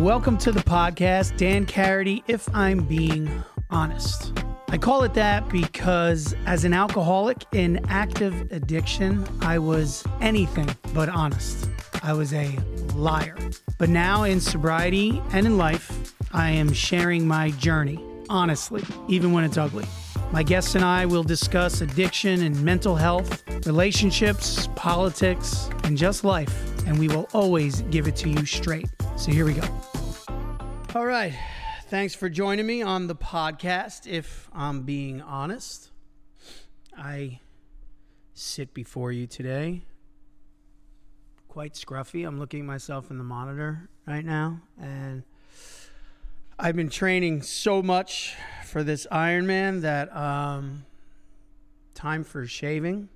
Welcome to the podcast, Dan Carity, If I'm Being Honest. I call it that because as an alcoholic in active addiction, I was anything but honest. I was a liar. But now in sobriety and in life, I am sharing my journey, honestly, even when it's ugly. My guests and I will discuss addiction and mental health, relationships, politics, and just life. And we will always give it to you straight. So here we go. All right. Thanks for joining me on the podcast. If I'm being honest, I sit before you today quite scruffy. I'm looking myself in the monitor right now, and I've been training so much for this Ironman that um, time for shaving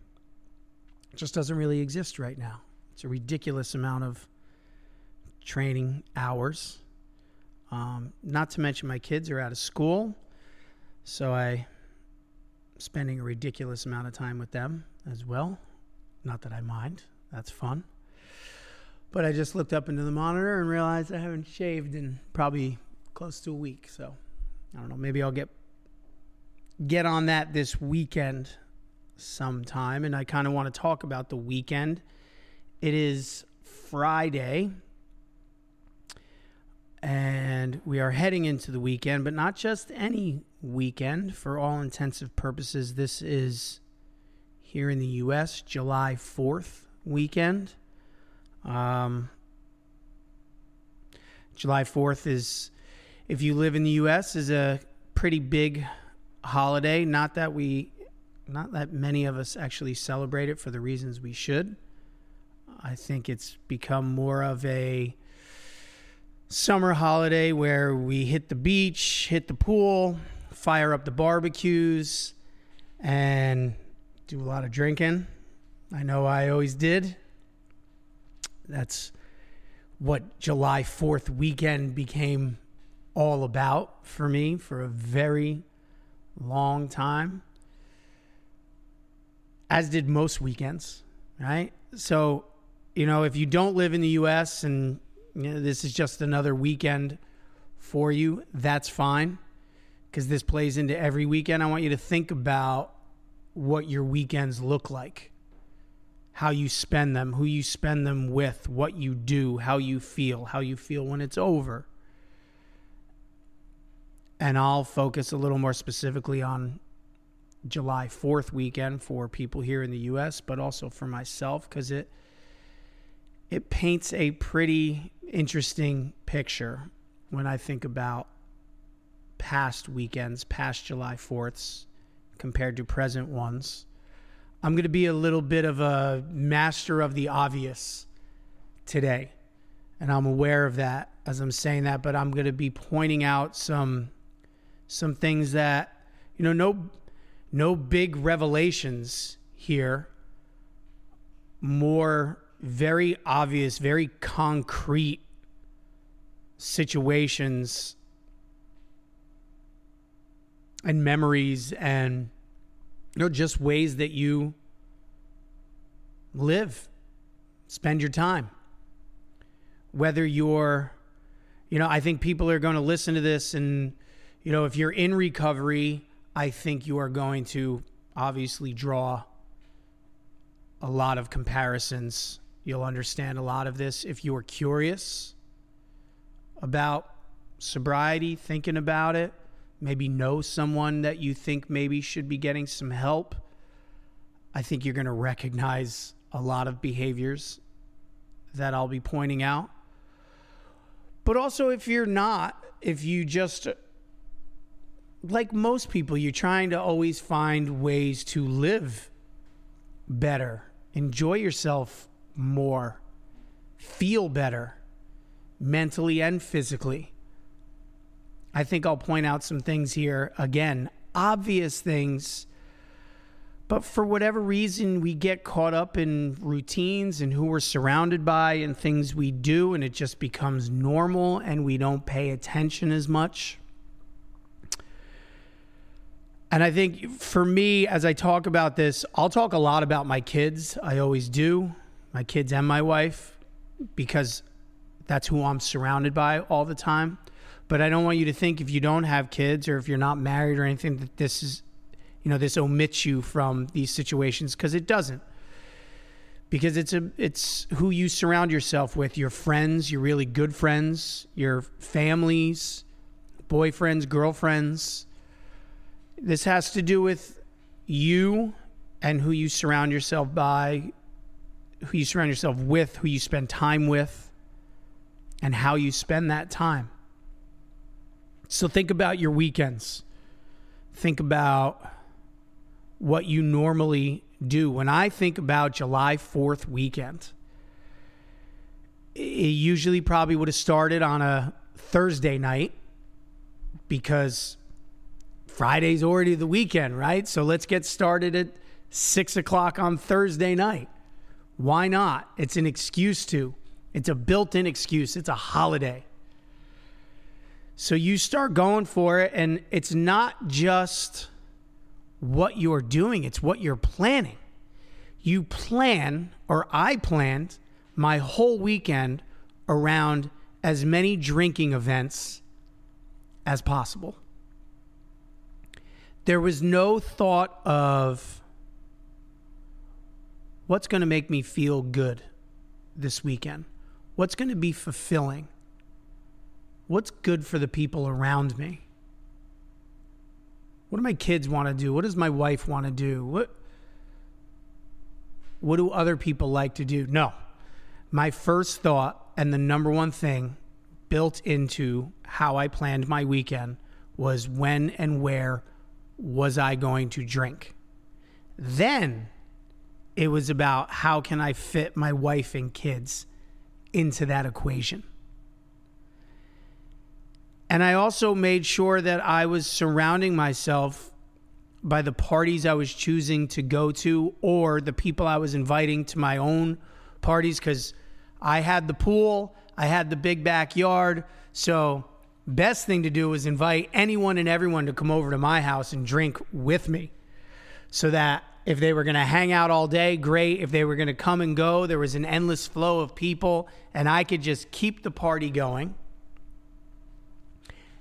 just doesn't really exist right now. It's a ridiculous amount of training hours. Um, not to mention my kids are out of school, so I spending a ridiculous amount of time with them as well. Not that I mind. That's fun. But I just looked up into the monitor and realized I haven't shaved in probably close to a week. So I don't know. Maybe I'll get get on that this weekend sometime. And I kind of want to talk about the weekend. It is Friday, and we are heading into the weekend, but not just any weekend. For all intensive purposes, this is here in the U.S. July 4th weekend. Um, July 4th is, if you live in the U.S., is a pretty big holiday. Not that we, not that many of us actually celebrate it for the reasons we should. I think it's become more of a summer holiday where we hit the beach, hit the pool, fire up the barbecues, and do a lot of drinking. I know I always did. That's what July 4th weekend became all about for me for a very long time, as did most weekends, right? So, you know, if you don't live in the US and you know, this is just another weekend for you, that's fine because this plays into every weekend. I want you to think about what your weekends look like how you spend them, who you spend them with, what you do, how you feel, how you feel when it's over. And I'll focus a little more specifically on July 4th weekend for people here in the US, but also for myself cuz it it paints a pretty interesting picture when I think about past weekends, past July 4ths compared to present ones I'm going to be a little bit of a master of the obvious today. And I'm aware of that as I'm saying that, but I'm going to be pointing out some some things that you know no no big revelations here. More very obvious, very concrete situations and memories and you know, just ways that you live, spend your time. Whether you're, you know, I think people are going to listen to this, and, you know, if you're in recovery, I think you are going to obviously draw a lot of comparisons. You'll understand a lot of this if you are curious about sobriety, thinking about it maybe know someone that you think maybe should be getting some help, I think you're going to recognize a lot of behaviors that I'll be pointing out. But also, if you're not, if you just, like most people, you're trying to always find ways to live better, enjoy yourself more, feel better mentally and physically. I think I'll point out some things here again, obvious things. But for whatever reason, we get caught up in routines and who we're surrounded by and things we do, and it just becomes normal and we don't pay attention as much. And I think for me, as I talk about this, I'll talk a lot about my kids. I always do, my kids and my wife, because That's who I'm surrounded by all the time. But I don't want you to think if you don't have kids or if you're not married or anything that this is, you know, this omits you from these situations because it doesn't. Because it's a it's who you surround yourself with, your friends, your really good friends, your families, boyfriends, girlfriends. This has to do with you and who you surround yourself by, who you surround yourself with, who you spend time with, and how you spend that time. So think about your weekends. Think about what you normally do. When I think about July 4th weekend, it usually probably would have started on a Thursday night because Friday's already the weekend, right? So let's get started at six o'clock on Thursday night. Why not? It's an excuse to. It's a built in excuse. It's a holiday. So you start going for it, and it's not just what you're doing, it's what you're planning. You plan, or I planned, my whole weekend around as many drinking events as possible. There was no thought of what's going to make me feel good this weekend? What's going to be fulfilling? What's good for the people around me? What do my kids want to do? What does my wife want to do? What what do other people like to do? No. My first thought and the number one thing built into how I planned my weekend was when and where was I going to drink. Then it was about how can I fit my wife and kids into that equation. And I also made sure that I was surrounding myself by the parties I was choosing to go to or the people I was inviting to my own parties because I had the pool, I had the big backyard. So, best thing to do was invite anyone and everyone to come over to my house and drink with me so that if they were going to hang out all day, great. If they were going to come and go, there was an endless flow of people, and I could just keep the party going.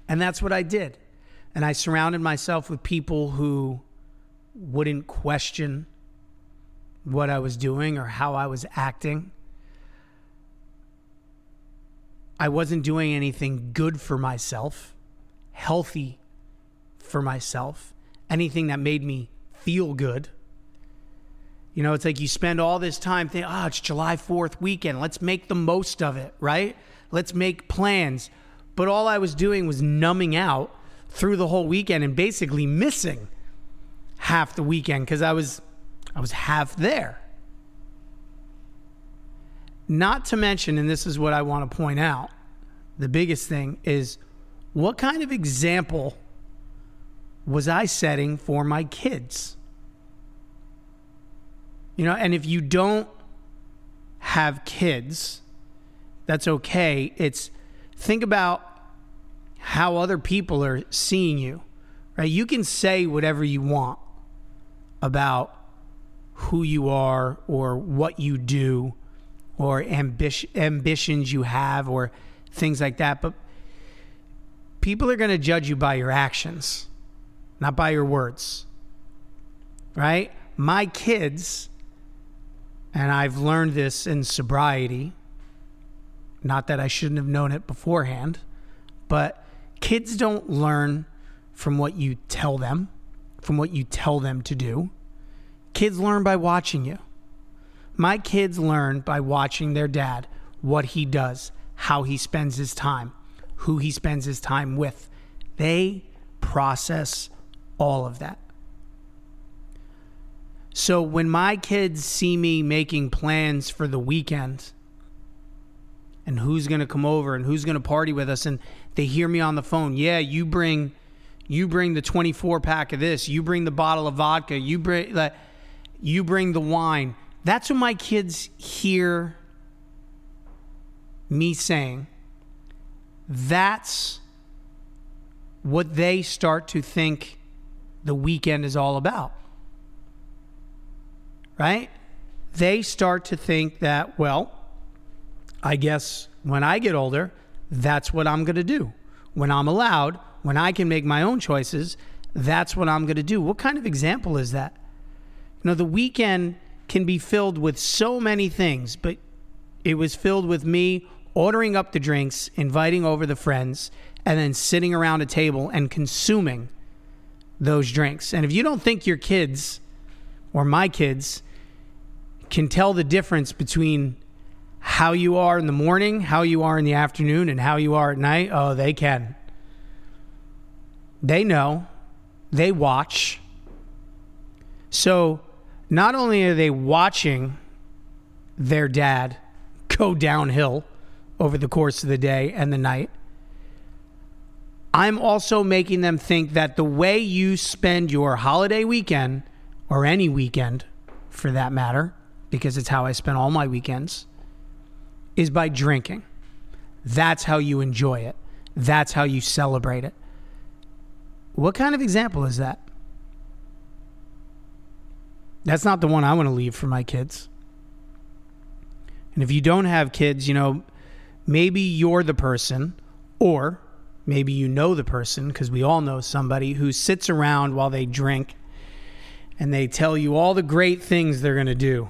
And that's what I did. And I surrounded myself with people who wouldn't question what I was doing or how I was acting. I wasn't doing anything good for myself, healthy for myself, anything that made me feel good. You know, it's like you spend all this time thinking, oh, ah, it's July 4th weekend. Let's make the most of it, right? Let's make plans. But all I was doing was numbing out through the whole weekend and basically missing half the weekend because I was I was half there. Not to mention, and this is what I want to point out, the biggest thing is what kind of example was I setting for my kids? You know, and if you don't have kids, that's okay. It's think about how other people are seeing you, right? You can say whatever you want about who you are or what you do or ambition, ambitions you have or things like that, but people are going to judge you by your actions, not by your words, right? My kids and I've learned this in sobriety. Not that I shouldn't have known it beforehand, but kids don't learn from what you tell them, from what you tell them to do. Kids learn by watching you. My kids learn by watching their dad, what he does, how he spends his time, who he spends his time with. They process all of that. So when my kids see me making plans for the weekend and who's going to come over and who's going to party with us and they hear me on the phone, yeah, you bring you bring the 24 pack of this, you bring the bottle of vodka, you bring like you bring the wine. That's what my kids hear me saying. That's what they start to think the weekend is all about right? They start to think that, well, I guess when I get older, that's what I'm going to do. When I'm allowed, when I can make my own choices, that's what I'm going to do. What kind of example is that? You know, the weekend can be filled with so many things, but it was filled with me ordering up the drinks, inviting over the friends, and then sitting around a table and consuming those drinks. And if you don't think your kids or my kids can tell the difference between how you are in the morning, how you are in the afternoon, and how you are at night, oh, they can. They know. They watch. So not only are they watching their dad go downhill over the course of the day and the night, I'm also making them think that the way you spend your holiday weekend, or any weekend for that matter, because it's how I spend all my weekends, is by drinking. That's how you enjoy it. That's how you celebrate it. What kind of example is that? That's not the one I want to leave for my kids. And if you don't have kids, you know, maybe you're the person, or maybe you know the person, because we all know somebody who sits around while they drink and they tell you all the great things they're going to do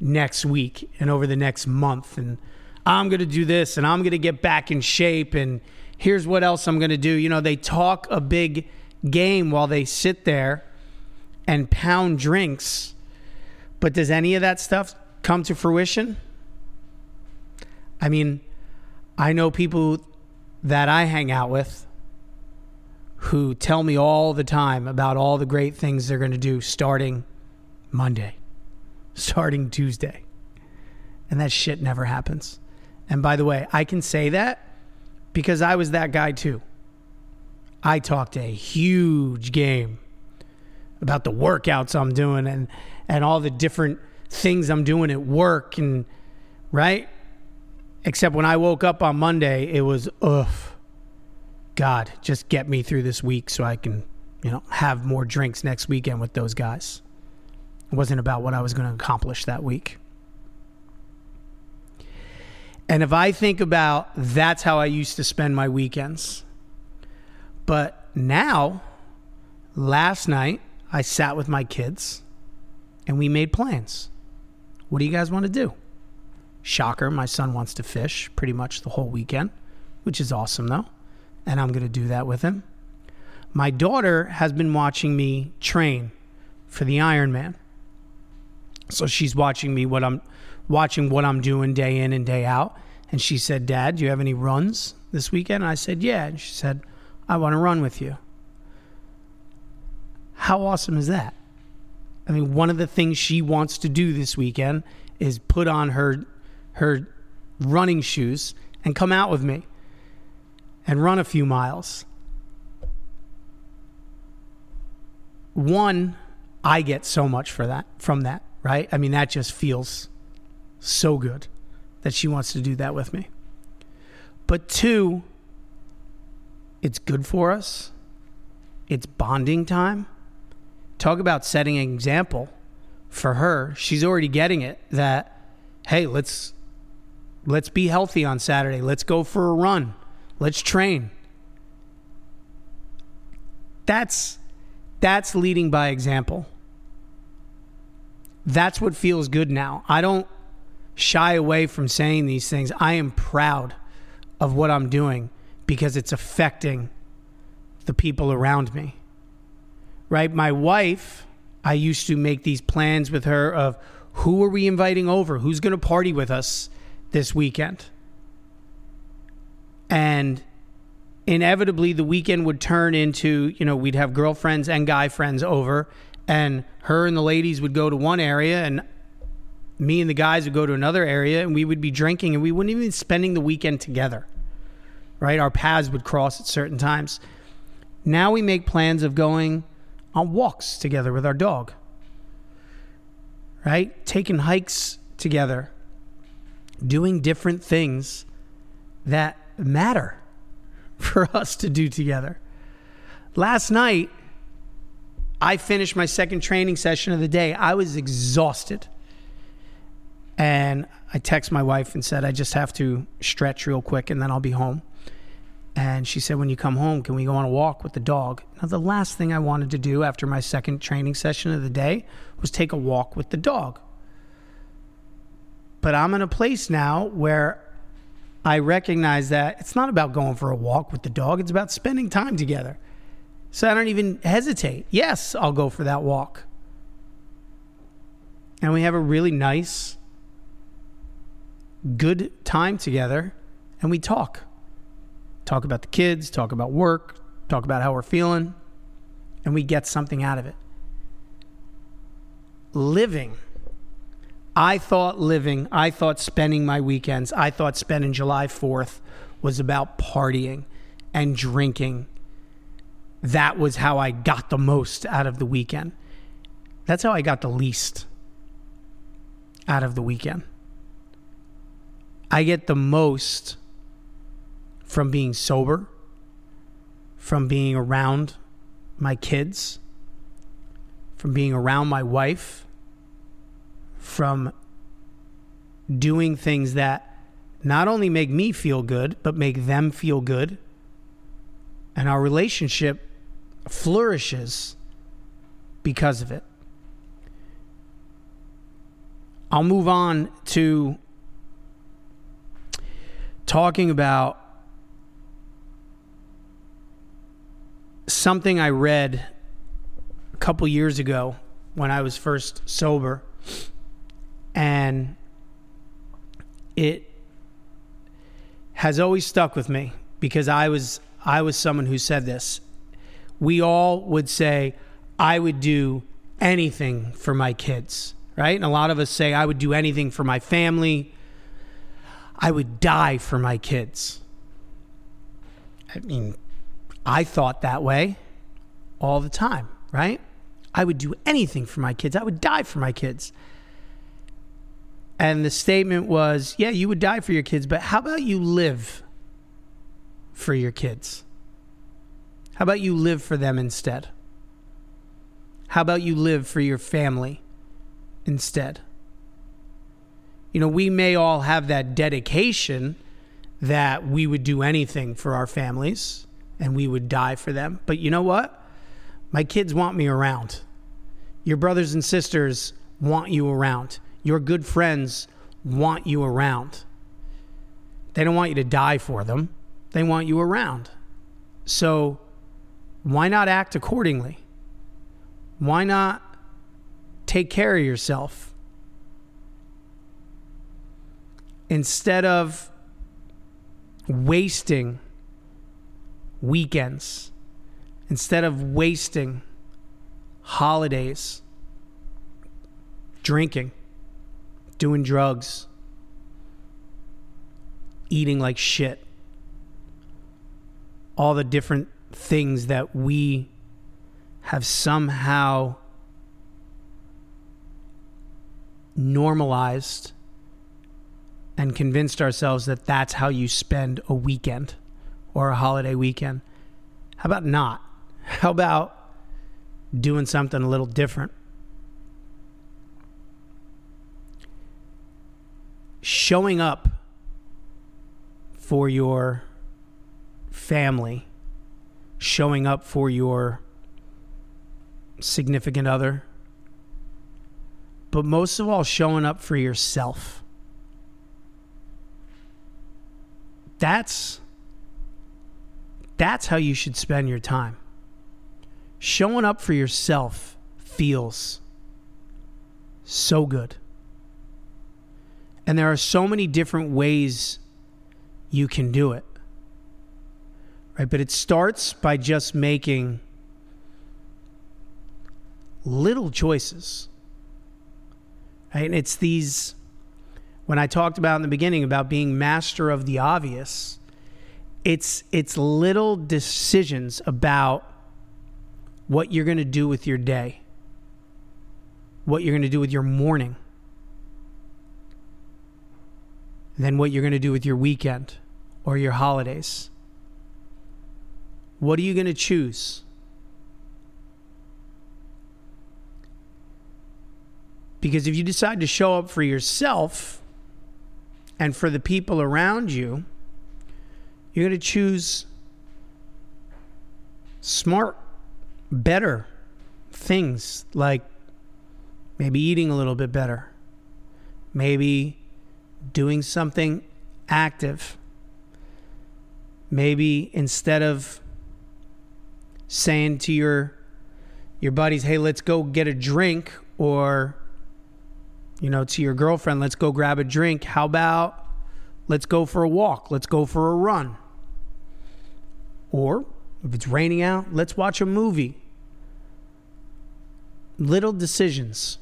next week and over the next month. And I'm going to do this and I'm going to get back in shape. And here's what else I'm going to do. You know, they talk a big game while they sit there and pound drinks. But does any of that stuff come to fruition? I mean, I know people that I hang out with who tell me all the time about all the great things they're going to do starting Monday starting Tuesday. And that shit never happens. And by the way, I can say that because I was that guy too. I talked a huge game about the workouts I'm doing and and all the different things I'm doing at work and right? Except when I woke up on Monday, it was ugh. God, just get me through this week so I can, you know, have more drinks next weekend with those guys. It wasn't about what I was going to accomplish that week. And if I think about that's how I used to spend my weekends. But now, last night, I sat with my kids and we made plans. What do you guys want to do? Shocker, my son wants to fish pretty much the whole weekend, which is awesome though. And I'm going to do that with him. My daughter has been watching me train for the Ironman. So she's watching me what I'm watching what I'm doing day in and day out. And she said, Dad, do you have any runs this weekend? And I said, Yeah. And she said, I want to run with you. How awesome is that? I mean, one of the things she wants to do this weekend is put on her her running shoes and come out with me and run a few miles. One, I get so much for that from that right? I mean, that just feels so good that she wants to do that with me. But two, it's good for us. It's bonding time. Talk about setting an example for her. She's already getting it that hey, let's let's be healthy on Saturday. Let's go for a run. Let's train. That's that's leading by example that's what feels good now. I don't shy away from saying these things. I am proud of what I'm doing because it's affecting the people around me. Right? My wife, I used to make these plans with her of who are we inviting over? Who's going to party with us this weekend? And inevitably the weekend would turn into, you know, we'd have girlfriends and guy friends over and her and the ladies would go to one area and me and the guys would go to another area and we would be drinking and we wouldn't even be spending the weekend together right? Our paths would cross at certain times. Now we make plans of going on walks together with our dog right? Taking hikes together doing different things that matter for us to do together last night I finished my second training session of the day. I was exhausted. And I texted my wife and said, I just have to stretch real quick and then I'll be home. And she said, When you come home, can we go on a walk with the dog? Now, the last thing I wanted to do after my second training session of the day was take a walk with the dog. But I'm in a place now where I recognize that it's not about going for a walk with the dog, it's about spending time together. So I don't even hesitate. Yes, I'll go for that walk. And we have a really nice, good time together and we talk. Talk about the kids, talk about work, talk about how we're feeling, and we get something out of it. Living. I thought living, I thought spending my weekends, I thought spending July 4th was about partying and drinking. That was how I got the most out of the weekend. That's how I got the least out of the weekend. I get the most from being sober, from being around my kids, from being around my wife, from doing things that not only make me feel good, but make them feel good. And our relationship flourishes because of it. I'll move on to talking about something I read a couple years ago when I was first sober. And it has always stuck with me because I was I was someone who said this. We all would say, I would do anything for my kids, right? And a lot of us say, I would do anything for my family. I would die for my kids. I mean, I thought that way all the time, right? I would do anything for my kids. I would die for my kids. And the statement was, yeah, you would die for your kids, but how about you live for your kids? How about you live for them instead? How about you live for your family instead? You know, we may all have that dedication that we would do anything for our families and we would die for them. But you know what? My kids want me around. Your brothers and sisters want you around. Your good friends want you around. They don't want you to die for them, they want you around. So, why not act accordingly? Why not take care of yourself? Instead of wasting weekends, instead of wasting holidays drinking, doing drugs, eating like shit, all the different things that we have somehow normalized and convinced ourselves that that's how you spend a weekend or a holiday weekend. How about not? How about doing something a little different? Showing up for your family, showing up for your significant other, but most of all, showing up for yourself. That's that's how you should spend your time. Showing up for yourself feels so good. And there are so many different ways you can do it. Right? But it starts by just making little choices. Right? And it's these when I talked about in the beginning about being master of the obvious, it's it's little decisions about what you're going to do with your day. What you're going to do with your morning than what you're going to do with your weekend or your holidays. What are you going to choose? Because if you decide to show up for yourself and for the people around you, you're going to choose smart, better things like maybe eating a little bit better, maybe doing something active, maybe instead of saying to your your buddies, "Hey, let's go get a drink," or you know, to your girlfriend, "Let's go grab a drink." How about let's go for a walk? Let's go for a run. Or if it's raining out, let's watch a movie. Little decisions.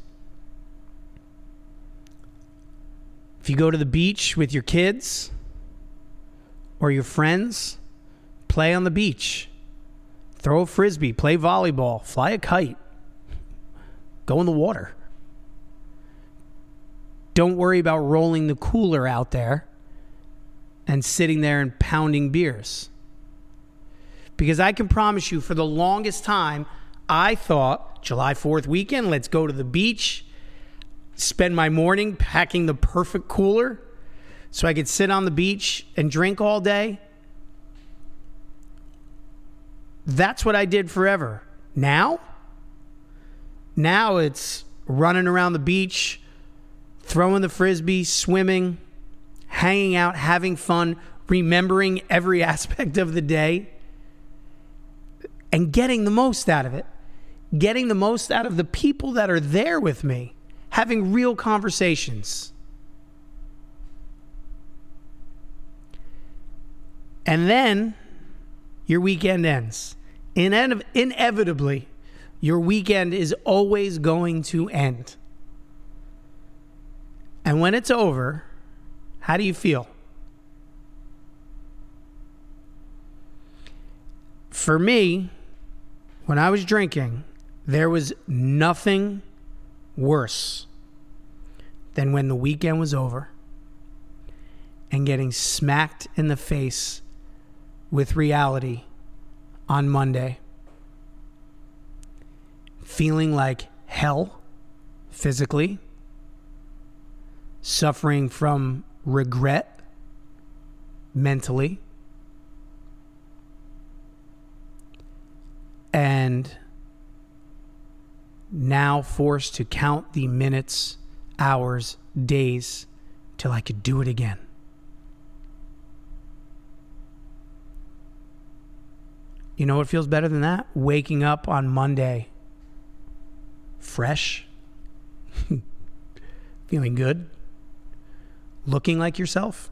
If you go to the beach with your kids or your friends, play on the beach. Throw a frisbee, play volleyball, fly a kite, go in the water. Don't worry about rolling the cooler out there and sitting there and pounding beers. Because I can promise you, for the longest time, I thought July 4th weekend, let's go to the beach, spend my morning packing the perfect cooler so I could sit on the beach and drink all day. That's what I did forever. Now, now it's running around the beach, throwing the frisbee, swimming, hanging out, having fun, remembering every aspect of the day and getting the most out of it, getting the most out of the people that are there with me, having real conversations. And then your weekend ends. Ine- inevitably, your weekend is always going to end. And when it's over, how do you feel? For me, when I was drinking, there was nothing worse than when the weekend was over and getting smacked in the face with reality on Monday. Feeling like hell physically, suffering from regret mentally and now forced to count the minutes, hours, days till I could do it again. You know what feels better than that? Waking up on Monday fresh, feeling good, looking like yourself.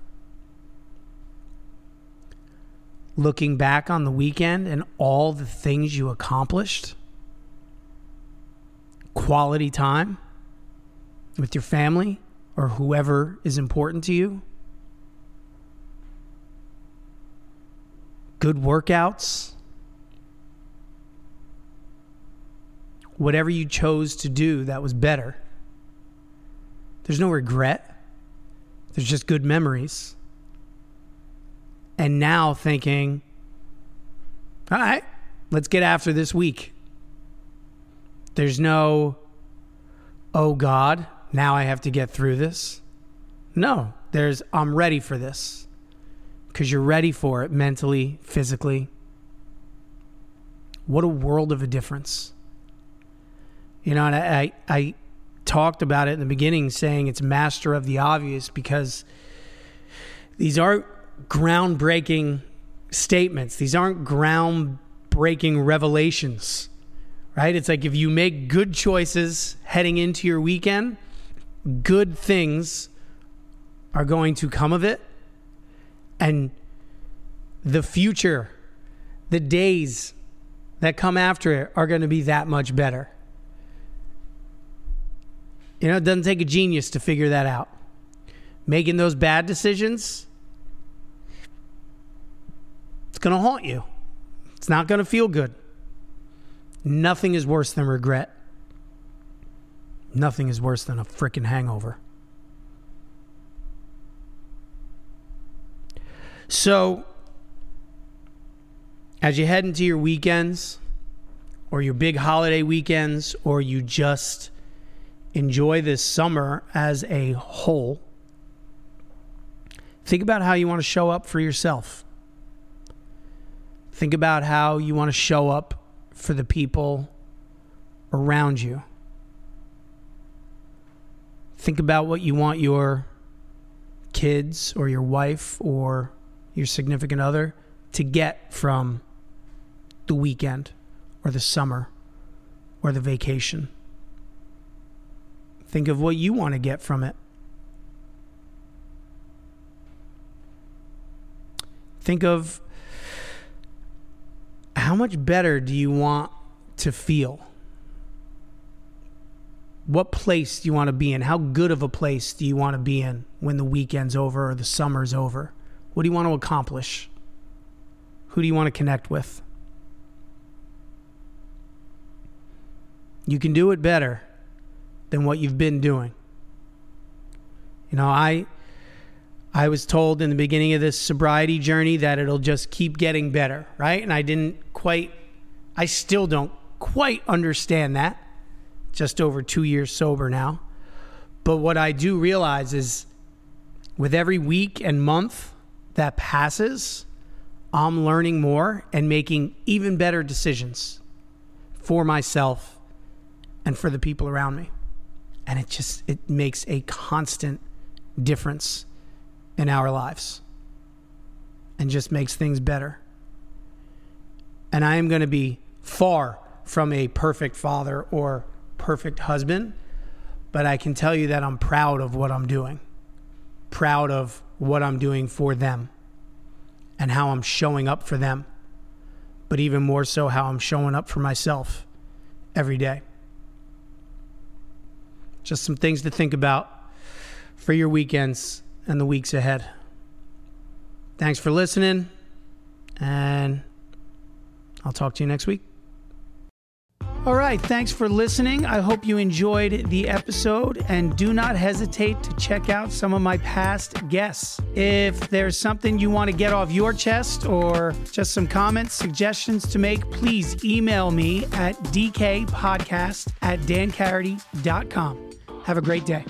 looking back on the weekend and all the things you accomplished, quality time with your family or whoever is important to you, good workouts, whatever you chose to do that was better. There's no regret, there's just good memories and now thinking, all right, let's get after this week. There's no, oh God, now I have to get through this. No, there's, I'm ready for this because you're ready for it mentally, physically. What a world of a difference. You know, and I, I, I talked about it in the beginning saying it's master of the obvious because these aren't groundbreaking statements. These aren't groundbreaking revelations, right? It's like if you make good choices heading into your weekend, good things are going to come of it. And the future, the days that come after it are going to be that much better. You know, it doesn't take a genius to figure that out. Making those bad decisions it's going to haunt you. It's not going to feel good. Nothing is worse than regret. Nothing is worse than a freaking hangover. So, as you head into your weekends or your big holiday weekends, or you just enjoy this summer as a whole, think about how you want to show up for yourself. Think about how you want to show up for the people around you. Think about what you want your kids or your wife or your significant other to get from the weekend or the summer or the vacation. Think of what you want to get from it. Think of how much better do you want to feel? What place do you want to be in? How good of a place do you want to be in when the weekend's over or the summer's over? What do you want to accomplish? Who do you want to connect with? You can do it better than what you've been doing. You know, I I was told in the beginning of this sobriety journey that it'll just keep getting better, right? And I didn't quite I still don't quite understand that. Just over 2 years sober now. But what I do realize is with every week and month that passes, I'm learning more and making even better decisions for myself and for the people around me and it just it makes a constant difference in our lives and just makes things better and i am going to be far from a perfect father or perfect husband but i can tell you that i'm proud of what i'm doing proud of what i'm doing for them and how i'm showing up for them but even more so how i'm showing up for myself every day just some things to think about for your weekends and the weeks ahead. Thanks for listening, and I'll talk to you next week. All right, thanks for listening. I hope you enjoyed the episode and do not hesitate to check out some of my past guests. If there's something you want to get off your chest or just some comments, suggestions to make, please email me at dkpodcast at dancarity.com. Have a great day.